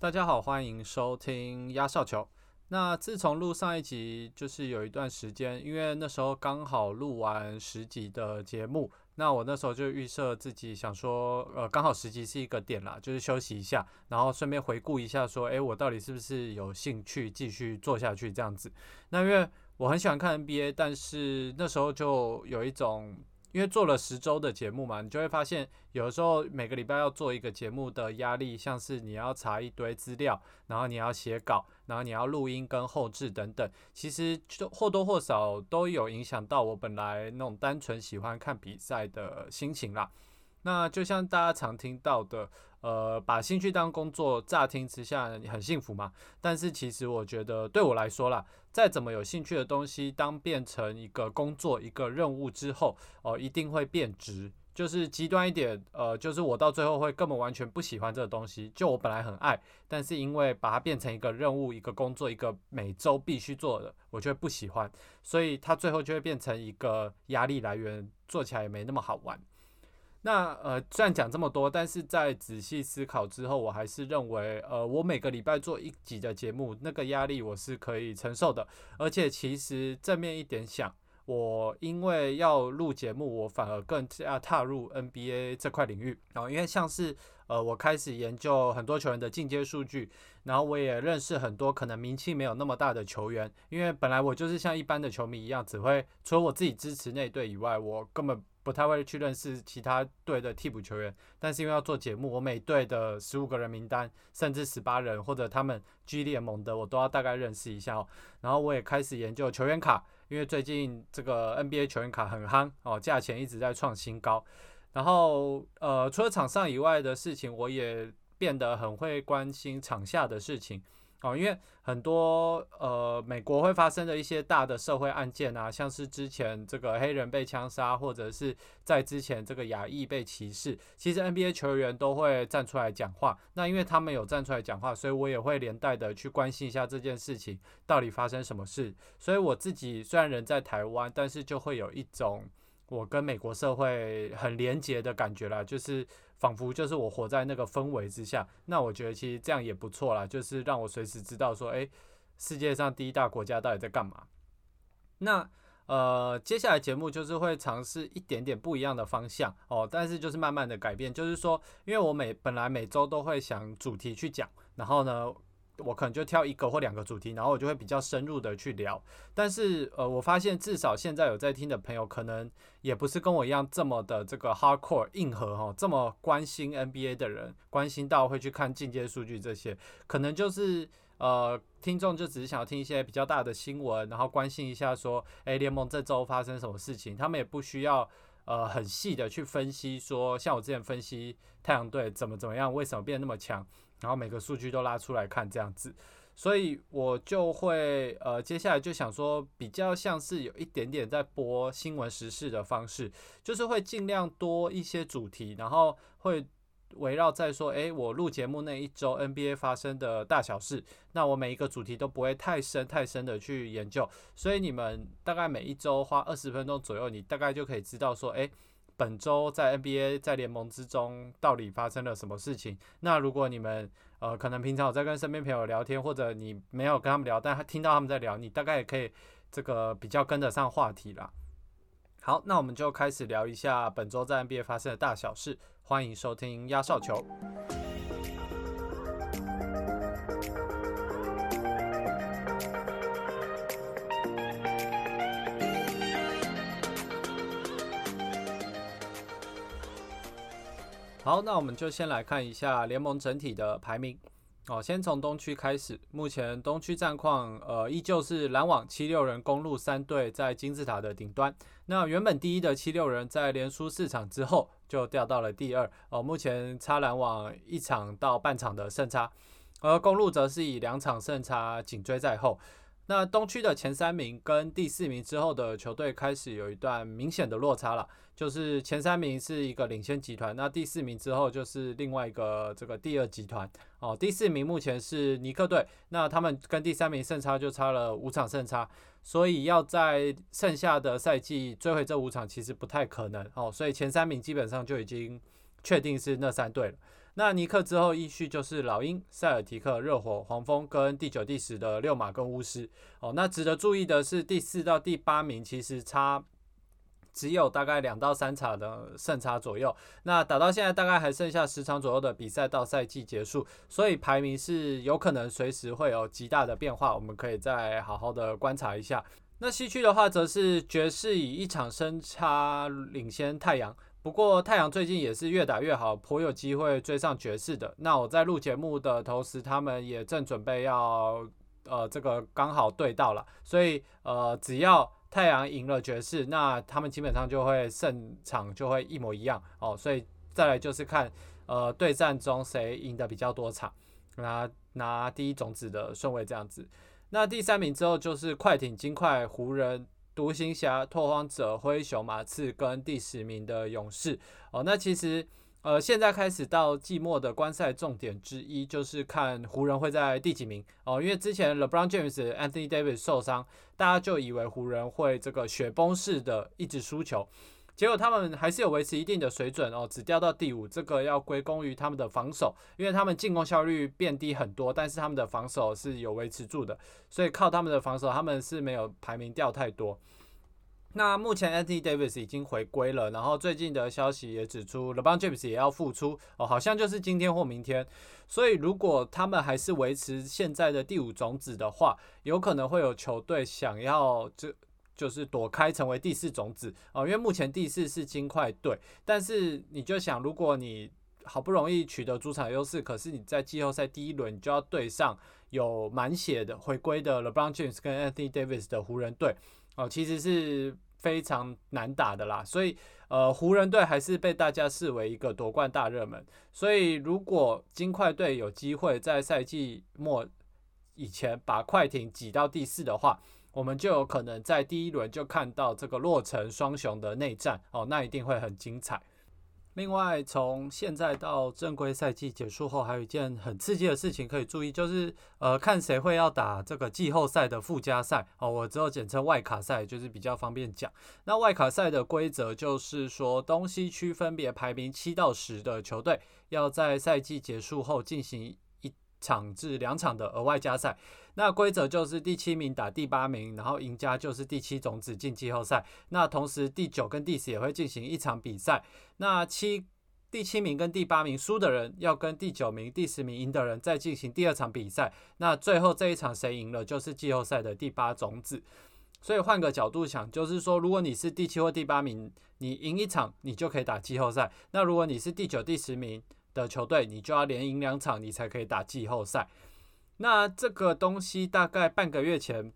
大家好，欢迎收听压哨球。那自从录上一集，就是有一段时间，因为那时候刚好录完十集的节目，那我那时候就预设自己想说，呃，刚好十集是一个点啦，就是休息一下，然后顺便回顾一下，说，诶，我到底是不是有兴趣继续做下去这样子？那因为我很喜欢看 NBA，但是那时候就有一种。因为做了十周的节目嘛，你就会发现，有的时候每个礼拜要做一个节目的压力，像是你要查一堆资料，然后你要写稿，然后你要录音跟后置等等，其实就或多或少都有影响到我本来那种单纯喜欢看比赛的心情啦。那就像大家常听到的。呃，把兴趣当工作，乍听之下很幸福嘛。但是其实我觉得，对我来说啦，再怎么有兴趣的东西，当变成一个工作、一个任务之后，哦，一定会变质。就是极端一点，呃，就是我到最后会根本完全不喜欢这个东西。就我本来很爱，但是因为把它变成一个任务、一个工作、一个每周必须做的，我就会不喜欢。所以它最后就会变成一个压力来源，做起来也没那么好玩。那呃，虽然讲这么多，但是在仔细思考之后，我还是认为，呃，我每个礼拜做一集的节目，那个压力我是可以承受的。而且其实正面一点想，我因为要录节目，我反而更加踏入 NBA 这块领域。然后因为像是呃，我开始研究很多球员的进阶数据，然后我也认识很多可能名气没有那么大的球员。因为本来我就是像一般的球迷一样，只会除了我自己支持那队以外，我根本。不太会去认识其他队的替补球员，但是因为要做节目，我每队的十五个人名单，甚至十八人或者他们 G 联盟的，我都要大概认识一下哦。然后我也开始研究球员卡，因为最近这个 NBA 球员卡很夯哦，价钱一直在创新高。然后呃，除了场上以外的事情，我也变得很会关心场下的事情。哦，因为很多呃，美国会发生的一些大的社会案件啊，像是之前这个黑人被枪杀，或者是在之前这个亚裔被歧视，其实 NBA 球员都会站出来讲话。那因为他们有站出来讲话，所以我也会连带的去关心一下这件事情到底发生什么事。所以我自己虽然人在台湾，但是就会有一种我跟美国社会很连结的感觉啦，就是。仿佛就是我活在那个氛围之下，那我觉得其实这样也不错啦，就是让我随时知道说，诶，世界上第一大国家到底在干嘛。那呃，接下来节目就是会尝试一点点不一样的方向哦，但是就是慢慢的改变，就是说，因为我每本来每周都会想主题去讲，然后呢。我可能就挑一个或两个主题，然后我就会比较深入的去聊。但是，呃，我发现至少现在有在听的朋友，可能也不是跟我一样这么的这个 hardcore 硬核哈，这么关心 NBA 的人，关心到会去看进阶数据这些，可能就是呃，听众就只是想要听一些比较大的新闻，然后关心一下说，诶，联盟这周发生什么事情，他们也不需要呃很细的去分析说，像我之前分析太阳队怎么怎么样，为什么变得那么强。然后每个数据都拉出来看，这样子，所以我就会呃，接下来就想说，比较像是有一点点在播新闻时事的方式，就是会尽量多一些主题，然后会围绕在说，诶，我录节目那一周 NBA 发生的大小事，那我每一个主题都不会太深太深的去研究，所以你们大概每一周花二十分钟左右，你大概就可以知道说，诶。本周在 NBA 在联盟之中到底发生了什么事情？那如果你们呃可能平常有在跟身边朋友聊天，或者你没有跟他们聊，但听到他们在聊，你大概也可以这个比较跟得上话题啦。好，那我们就开始聊一下本周在 NBA 发生的大小事。欢迎收听压哨球。好，那我们就先来看一下联盟整体的排名。哦，先从东区开始，目前东区战况，呃，依旧是篮网七六人公路三队在金字塔的顶端。那原本第一的七六人在连输四场之后，就掉到了第二。哦，目前差篮网一场到半场的胜差，而公路则是以两场胜差紧追在后。那东区的前三名跟第四名之后的球队开始有一段明显的落差了，就是前三名是一个领先集团，那第四名之后就是另外一个这个第二集团哦。第四名目前是尼克队，那他们跟第三名胜差就差了五场胜差，所以要在剩下的赛季追回这五场其实不太可能哦。所以前三名基本上就已经确定是那三队了。那尼克之后依序就是老鹰、塞尔提克、热火、黄蜂跟第九、第十的六马跟巫师。哦，那值得注意的是，第四到第八名其实差只有大概两到三场的胜差左右。那打到现在大概还剩下十场左右的比赛到赛季结束，所以排名是有可能随时会有极大的变化，我们可以再好好的观察一下。那西区的话，则是爵士以一场胜差领先太阳。不过太阳最近也是越打越好，颇有机会追上爵士的。那我在录节目的同时，他们也正准备要，呃，这个刚好对到了，所以呃，只要太阳赢了爵士，那他们基本上就会胜场就会一模一样哦。所以再来就是看，呃，对战中谁赢的比较多场，拿拿第一种子的顺位这样子。那第三名之后就是快艇、金块、湖人。独行侠、拓荒者、灰熊、马刺跟第十名的勇士哦，那其实呃，现在开始到季末的观赛重点之一就是看湖人会在第几名哦，因为之前 LeBron James、Anthony Davis 受伤，大家就以为湖人会这个雪崩式的一直输球。结果他们还是有维持一定的水准哦，只掉到第五，这个要归功于他们的防守，因为他们进攻效率变低很多，但是他们的防守是有维持住的，所以靠他们的防守，他们是没有排名掉太多。那目前 Anthony Davis 已经回归了，然后最近的消息也指出，LeBron James 也要复出哦，好像就是今天或明天。所以如果他们还是维持现在的第五种子的话，有可能会有球队想要这。就是躲开成为第四种子哦，因为目前第四是金块队，但是你就想，如果你好不容易取得主场优势，可是你在季后赛第一轮就要对上有满血的回归的 LeBron James 跟 Anthony Davis 的湖人队哦，其实是非常难打的啦。所以呃，湖人队还是被大家视为一个夺冠大热门。所以如果金块队有机会在赛季末以前把快艇挤到第四的话，我们就有可能在第一轮就看到这个洛城双雄的内战哦，那一定会很精彩。另外，从现在到正规赛季结束后，还有一件很刺激的事情可以注意，就是呃，看谁会要打这个季后赛的附加赛哦。我只有简称外卡赛，就是比较方便讲。那外卡赛的规则就是说，东西区分别排名七到十的球队，要在赛季结束后进行场至两场的额外加赛。那规则就是第七名打第八名，然后赢家就是第七种子进季后赛。那同时第九跟第十也会进行一场比赛。那七第七名跟第八名输的人要跟第九名、第十名赢的人再进行第二场比赛。那最后这一场谁赢了，就是季后赛的第八种子。所以换个角度想，就是说如果你是第七或第八名，你赢一场你就可以打季后赛。那如果你是第九、第十名的球队，你就要连赢两场，你才可以打季后赛。那这个东西大概半个月前，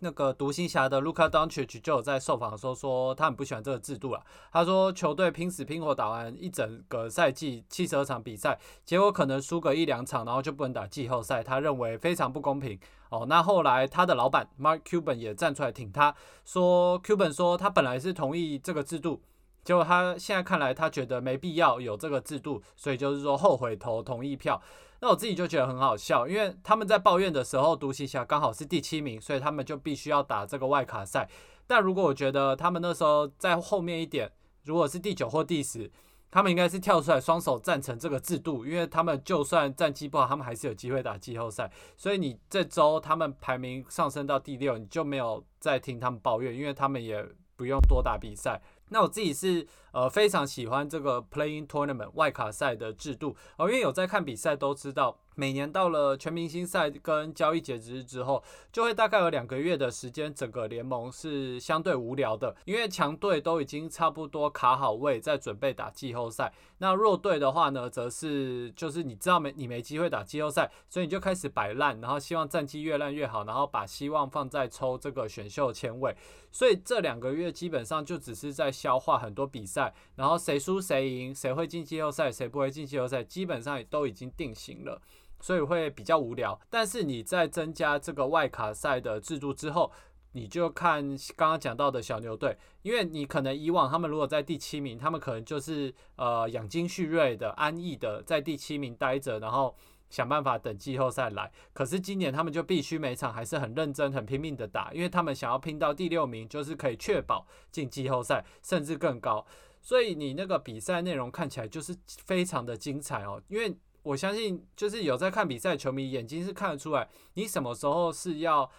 那个独行侠的卢卡·东契奇就有在受访的时候说，他很不喜欢这个制度了。他说，球队拼死拼活打完一整个赛季七十二场比赛，结果可能输个一两场，然后就不能打季后赛，他认为非常不公平。哦，那后来他的老板 Mark Cuban 也站出来挺他，说 Cuban 说他本来是同意这个制度，结果他现在看来他觉得没必要有这个制度，所以就是说后悔投同意票。那我自己就觉得很好笑，因为他们在抱怨的时候，独行侠刚好是第七名，所以他们就必须要打这个外卡赛。但如果我觉得他们那时候在后面一点，如果是第九或第十，他们应该是跳出来双手赞成这个制度，因为他们就算战绩不好，他们还是有机会打季后赛。所以你这周他们排名上升到第六，你就没有再听他们抱怨，因为他们也不用多打比赛。那我自己是呃非常喜欢这个 playing tournament 外卡赛的制度哦，因为有在看比赛都知道。每年到了全明星赛跟交易截止日之后，就会大概有两个月的时间，整个联盟是相对无聊的，因为强队都已经差不多卡好位，在准备打季后赛。那弱队的话呢，则是就是你知道没你没机会打季后赛，所以你就开始摆烂，然后希望战绩越烂越好，然后把希望放在抽这个选秀签位。所以这两个月基本上就只是在消化很多比赛，然后谁输谁赢，谁会进季后赛，谁不会进季后赛，基本上也都已经定型了。所以会比较无聊，但是你在增加这个外卡赛的制度之后，你就看刚刚讲到的小牛队，因为你可能以往他们如果在第七名，他们可能就是呃养精蓄锐的、安逸的在第七名待着，然后想办法等季后赛来。可是今年他们就必须每场还是很认真、很拼命的打，因为他们想要拼到第六名，就是可以确保进季后赛，甚至更高。所以你那个比赛内容看起来就是非常的精彩哦。因为我相信，就是有在看比赛球迷眼睛是看得出来，你什么时候是要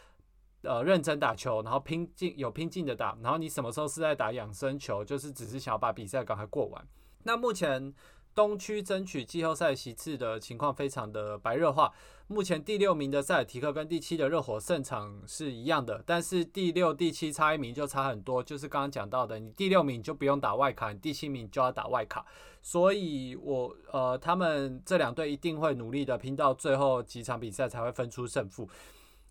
呃认真打球，然后拼劲有拼劲的打，然后你什么时候是在打养生球，就是只是想要把比赛赶快过完。那目前。东区争取季后赛席次的情况非常的白热化。目前第六名的塞尔提克跟第七的热火胜场是一样的，但是第六、第七差一名就差很多。就是刚刚讲到的，你第六名就不用打外卡，你第七名就要打外卡。所以，我呃，他们这两队一定会努力的拼到最后几场比赛才会分出胜负。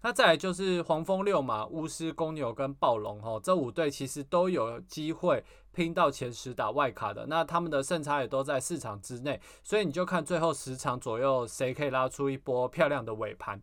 那再来就是黄蜂、六马、巫师、公牛跟暴龙，哈，这五队其实都有机会拼到前十打外卡的。那他们的胜差也都在四场之内，所以你就看最后十场左右谁可以拉出一波漂亮的尾盘。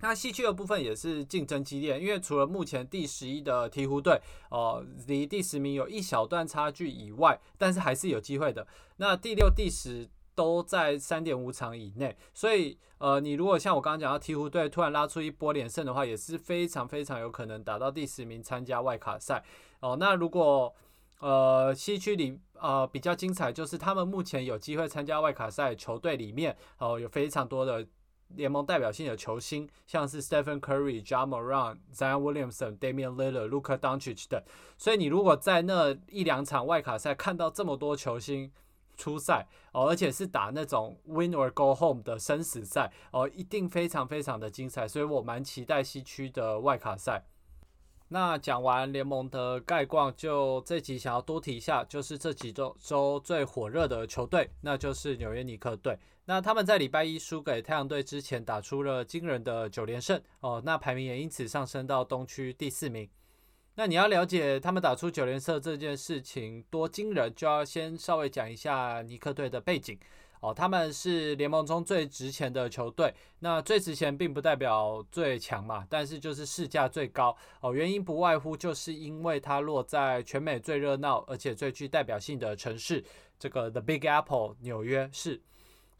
那西区的部分也是竞争激烈，因为除了目前第十一的鹈鹕队，哦，离第十名有一小段差距以外，但是还是有机会的。那第六、第十。都在三点五场以内，所以呃，你如果像我刚刚讲到鹈鹕队突然拉出一波连胜的话，也是非常非常有可能打到第十名参加外卡赛哦。那如果呃西区里呃比较精彩，就是他们目前有机会参加外卡赛球队里面哦，有非常多的联盟代表性的球星，像是 Stephen Curry、j a m a r a n Zion Williamson、Damian Lillard、Luka Doncic 等。所以你如果在那一两场外卡赛看到这么多球星，出赛哦，而且是打那种 win or go home 的生死赛哦，一定非常非常的精彩，所以我蛮期待西区的外卡赛。那讲完联盟的概况，就这集想要多提一下，就是这几周周最火热的球队，那就是纽约尼克队。那他们在礼拜一输给太阳队之前，打出了惊人的九连胜哦，那排名也因此上升到东区第四名。那你要了解他们打出九连胜这件事情多惊人，就要先稍微讲一下尼克队的背景哦。他们是联盟中最值钱的球队，那最值钱并不代表最强嘛，但是就是市价最高哦。原因不外乎就是因为它落在全美最热闹而且最具代表性的城市，这个 The Big Apple 纽约市。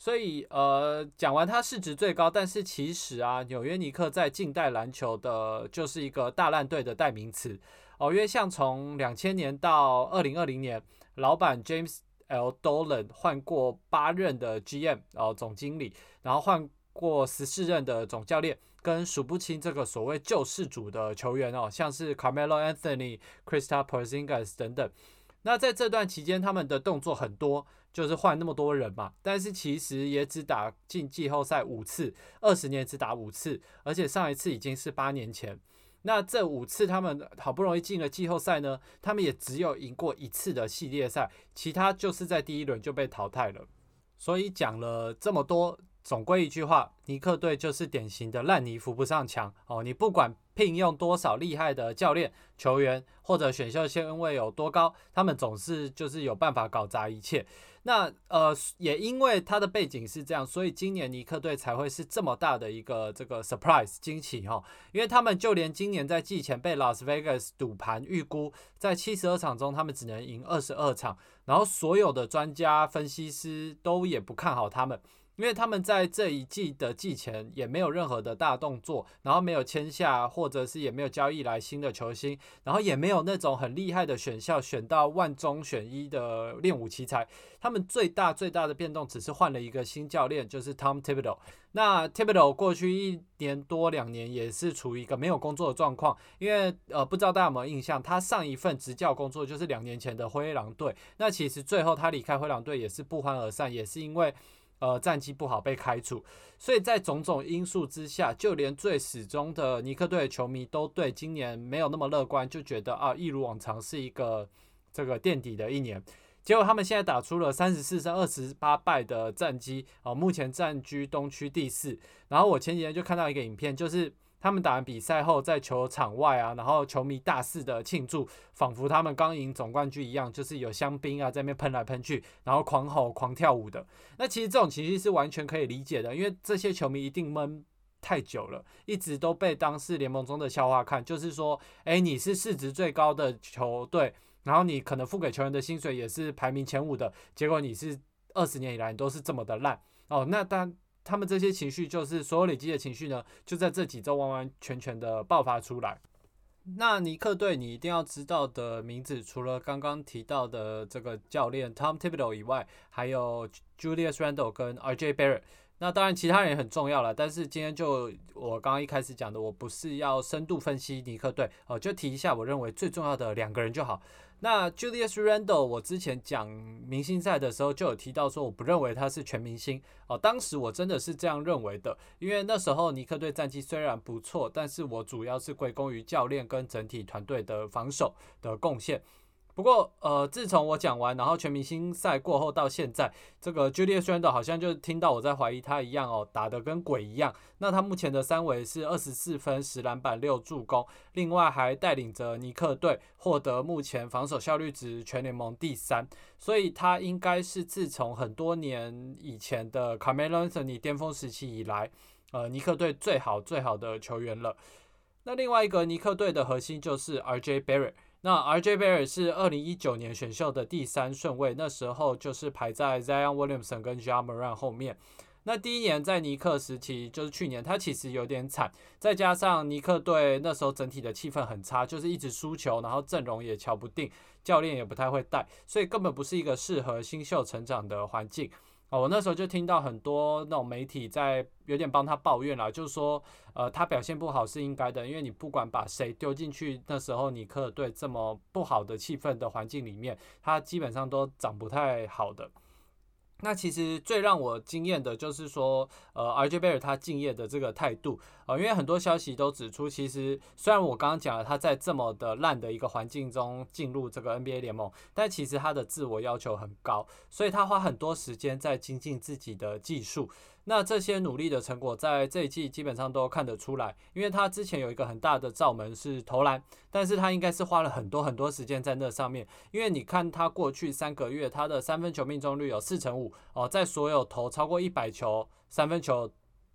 所以，呃，讲完它市值最高，但是其实啊，纽约尼克在近代篮球的就是一个大烂队的代名词哦。因为像从两千年到二零二零年，老板 James L. Dolan 换过八任的 GM 哦总经理，然后换过十四任的总教练，跟数不清这个所谓救世主的球员哦，像是 Carmelo Anthony、Kristaps Porzingis 等等。那在这段期间，他们的动作很多。就是换那么多人嘛，但是其实也只打进季后赛五次，二十年只打五次，而且上一次已经是八年前。那这五次他们好不容易进了季后赛呢，他们也只有赢过一次的系列赛，其他就是在第一轮就被淘汰了。所以讲了这么多。总归一句话，尼克队就是典型的烂泥扶不上墙哦。你不管聘用多少厉害的教练、球员，或者选秀线位有多高，他们总是就是有办法搞砸一切。那呃，也因为他的背景是这样，所以今年尼克队才会是这么大的一个这个 surprise 惊喜哈。因为他们就连今年在季前被 Las Vegas 赌盘预估，在七十二场中他们只能赢二十二场，然后所有的专家分析师都也不看好他们。因为他们在这一季的季前也没有任何的大动作，然后没有签下或者是也没有交易来新的球星，然后也没有那种很厉害的选校选到万中选一的练武奇才。他们最大最大的变动只是换了一个新教练，就是 Tom Thibodeau。那 Thibodeau 过去一年多两年也是处于一个没有工作的状况，因为呃不知道大家有没有印象，他上一份执教工作就是两年前的灰狼队。那其实最后他离开灰狼队也是不欢而散，也是因为。呃，战绩不好被开除，所以在种种因素之下，就连最始终的尼克队的球迷都对今年没有那么乐观，就觉得啊，一如往常是一个这个垫底的一年。结果他们现在打出了三十四胜二十八败的战绩，哦，目前占据东区第四。然后我前几天就看到一个影片，就是。他们打完比赛后，在球场外啊，然后球迷大肆的庆祝，仿佛他们刚赢总冠军一样，就是有香槟啊在那边喷来喷去，然后狂吼狂跳舞的。那其实这种情绪是完全可以理解的，因为这些球迷一定闷太久了，一直都被当是联盟中的笑话看。就是说，哎，你是市值最高的球队，然后你可能付给球员的薪水也是排名前五的，结果你是二十年以来你都是这么的烂哦。那当他们这些情绪，就是所有累积的情绪呢，就在这几周完完全全的爆发出来。那尼克队你一定要知道的名字，除了刚刚提到的这个教练 Tom Thibodeau 以外，还有 Julius Randle 跟 RJ Barrett。那当然其他人也很重要了，但是今天就我刚刚一开始讲的，我不是要深度分析尼克队哦，就提一下我认为最重要的两个人就好。那 Julius Randle，我之前讲明星赛的时候就有提到说，我不认为他是全明星哦。当时我真的是这样认为的，因为那时候尼克队战绩虽然不错，但是我主要是归功于教练跟整体团队的防守的贡献。不过，呃，自从我讲完，然后全明星赛过后到现在，这个 Julius r a n d l 好像就听到我在怀疑他一样哦，打得跟鬼一样。那他目前的三围是二十四分、十篮板、六助攻，另外还带领着尼克队获得目前防守效率值全联盟第三，所以他应该是自从很多年以前的 Carmelo Anthony 巅峰时期以来，呃，尼克队最好最好的球员了。那另外一个尼克队的核心就是 RJ Barrett。那 rjbarr 是二零一九年选秀的第三顺位，那时候就是排在 Zion Williamson 跟 Ja Morant 后面。那第一年在尼克时期，就是去年，他其实有点惨，再加上尼克队那时候整体的气氛很差，就是一直输球，然后阵容也瞧不定，教练也不太会带，所以根本不是一个适合新秀成长的环境。哦，我那时候就听到很多那种媒体在有点帮他抱怨了，就是说，呃，他表现不好是应该的，因为你不管把谁丢进去，那时候尼克队这么不好的气氛的环境里面，他基本上都长不太好的。那其实最让我惊艳的就是说，呃 rjbar 他敬业的这个态度啊，因为很多消息都指出，其实虽然我刚刚讲了他在这么的烂的一个环境中进入这个 NBA 联盟，但其实他的自我要求很高，所以他花很多时间在精进自己的技术。那这些努力的成果在这一季基本上都看得出来，因为他之前有一个很大的罩门是投篮，但是他应该是花了很多很多时间在那上面，因为你看他过去三个月他的三分球命中率有四成五哦，在所有投超过一百球三分球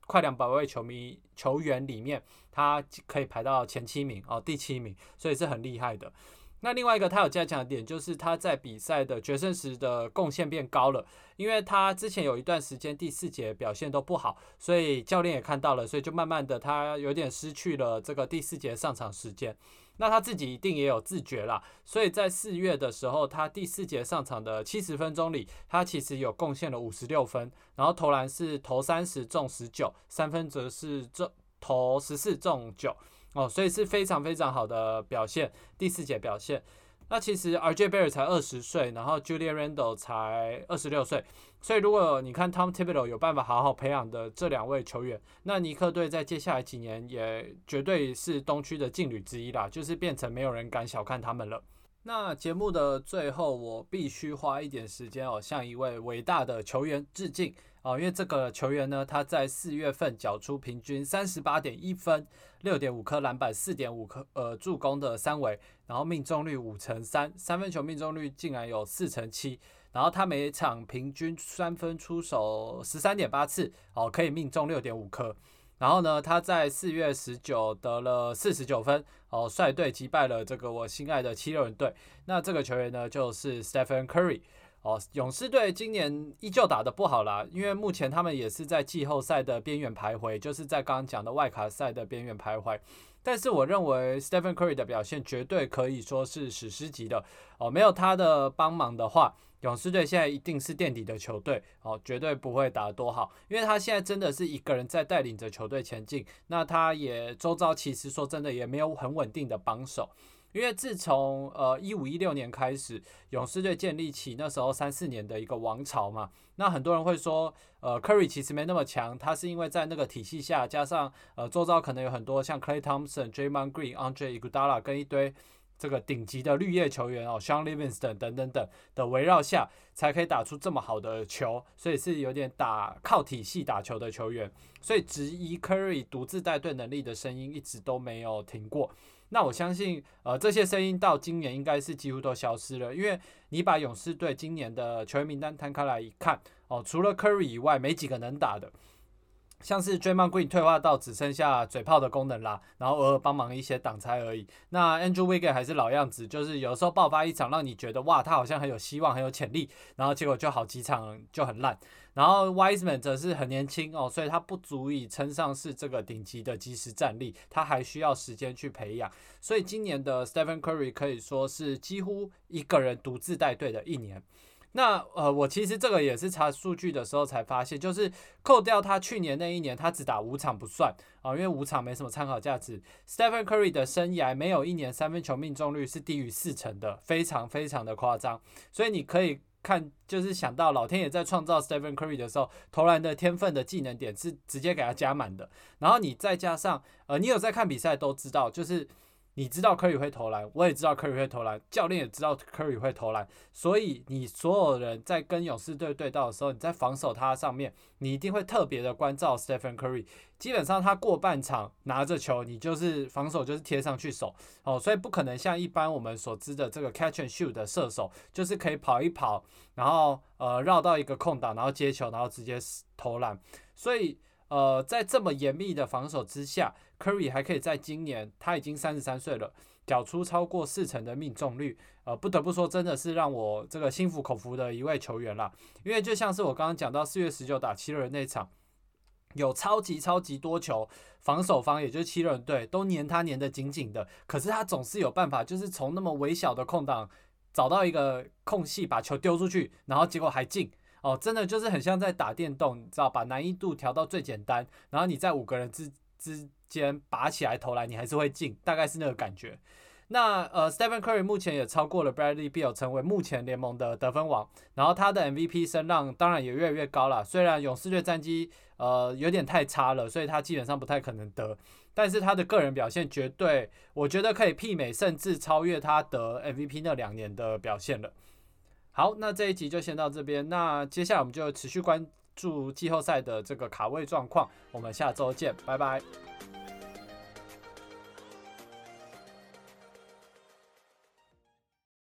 快两百位球迷球员里面，他可以排到前七名哦，第七名，所以是很厉害的。那另外一个他有加强的点，就是他在比赛的决胜时的贡献变高了，因为他之前有一段时间第四节表现都不好，所以教练也看到了，所以就慢慢的他有点失去了这个第四节上场时间。那他自己一定也有自觉啦，所以在四月的时候，他第四节上场的七十分钟里，他其实有贡献了五十六分，然后投篮是投三十中十九，三分则是中投十四中九。哦，所以是非常非常好的表现。第四节表现，那其实 rjbarr 才二十岁，然后 Julian Randle 才二十六岁，所以如果你看 Tom Thibodeau 有办法好好培养的这两位球员，那尼克队在接下来几年也绝对是东区的劲旅之一啦，就是变成没有人敢小看他们了。那节目的最后，我必须花一点时间哦，向一位伟大的球员致敬。哦，因为这个球员呢，他在四月份缴出平均三十八点一分、六点五颗篮板、四点五颗呃助攻的三围，然后命中率五成三，三分球命中率竟然有四成七，然后他每场平均三分出手十三点八次，哦，可以命中六点五颗，然后呢，他在四月十九得了四十九分，哦，率队击败了这个我心爱的七六人队。那这个球员呢，就是 Stephen Curry。哦，勇士队今年依旧打得不好啦，因为目前他们也是在季后赛的边缘徘徊，就是在刚刚讲的外卡赛的边缘徘徊。但是我认为 Stephen Curry 的表现绝对可以说是史诗级的哦，没有他的帮忙的话，勇士队现在一定是垫底的球队哦，绝对不会打得多好，因为他现在真的是一个人在带领着球队前进，那他也周遭其实说真的也没有很稳定的帮手。因为自从呃一五一六年开始，勇士队建立起那时候三四年的一个王朝嘛，那很多人会说，呃，Curry 其实没那么强，他是因为在那个体系下，加上呃周遭可能有很多像 Clay Thompson、Draymond Green、Andre Iguodala 跟一堆这个顶级的绿叶球员哦，Sean Livingston 等等等的围绕下，才可以打出这么好的球，所以是有点打靠体系打球的球员，所以质疑 Curry 独自带队能力的声音一直都没有停过。那我相信，呃，这些声音到今年应该是几乎都消失了，因为你把勇士队今年的球员名单摊开来一看，哦，除了 Curry 以外，没几个能打的。像是 Draymond Green 退化到只剩下嘴炮的功能啦，然后偶尔帮忙一些挡拆而已。那 Andrew Wiggins 还是老样子，就是有时候爆发一场让你觉得哇，他好像很有希望、很有潜力，然后结果就好几场就很烂。然后 Wiseman 则是很年轻哦，所以他不足以称上是这个顶级的即时战力，他还需要时间去培养。所以今年的 Stephen Curry 可以说是几乎一个人独自带队的一年。那呃，我其实这个也是查数据的时候才发现，就是扣掉他去年那一年，他只打五场不算啊，因为五场没什么参考价值。Stephen Curry 的生涯没有一年三分球命中率是低于四成的，非常非常的夸张。所以你可以看，就是想到老天爷在创造 Stephen Curry 的时候，投篮的天分的技能点是直接给他加满的。然后你再加上呃，你有在看比赛都知道，就是。你知道科里会投篮，我也知道科里会投篮，教练也知道科里会投篮，所以你所有人在跟勇士队对到的时候，你在防守他上面，你一定会特别的关照 Stephen Curry。基本上他过半场拿着球，你就是防守就是贴上去守哦，所以不可能像一般我们所知的这个 catch and shoot 的射手，就是可以跑一跑，然后呃绕到一个空档，然后接球，然后直接投篮。所以呃在这么严密的防守之下。库里还可以在今年，他已经三十三岁了，缴出超过四成的命中率，呃，不得不说，真的是让我这个心服口服的一位球员啦。因为就像是我刚刚讲到四月十九打七人那场，有超级超级多球，防守方也就是七人队都黏他黏得紧紧的，可是他总是有办法，就是从那么微小的空档找到一个空隙，把球丢出去，然后结果还进。哦，真的就是很像在打电动，你知道，把难易度调到最简单，然后你在五个人之之。间拔起来投篮，你还是会进，大概是那个感觉。那呃，Stephen Curry 目前也超过了 Bradley Beal，成为目前联盟的得分王。然后他的 MVP 声浪当然也越来越高了。虽然勇士队战绩呃有点太差了，所以他基本上不太可能得。但是他的个人表现绝对，我觉得可以媲美甚至超越他得 MVP 那两年的表现了。好，那这一集就先到这边。那接下来我们就持续关祝季后赛的这个卡位状况。我们下周见，拜拜。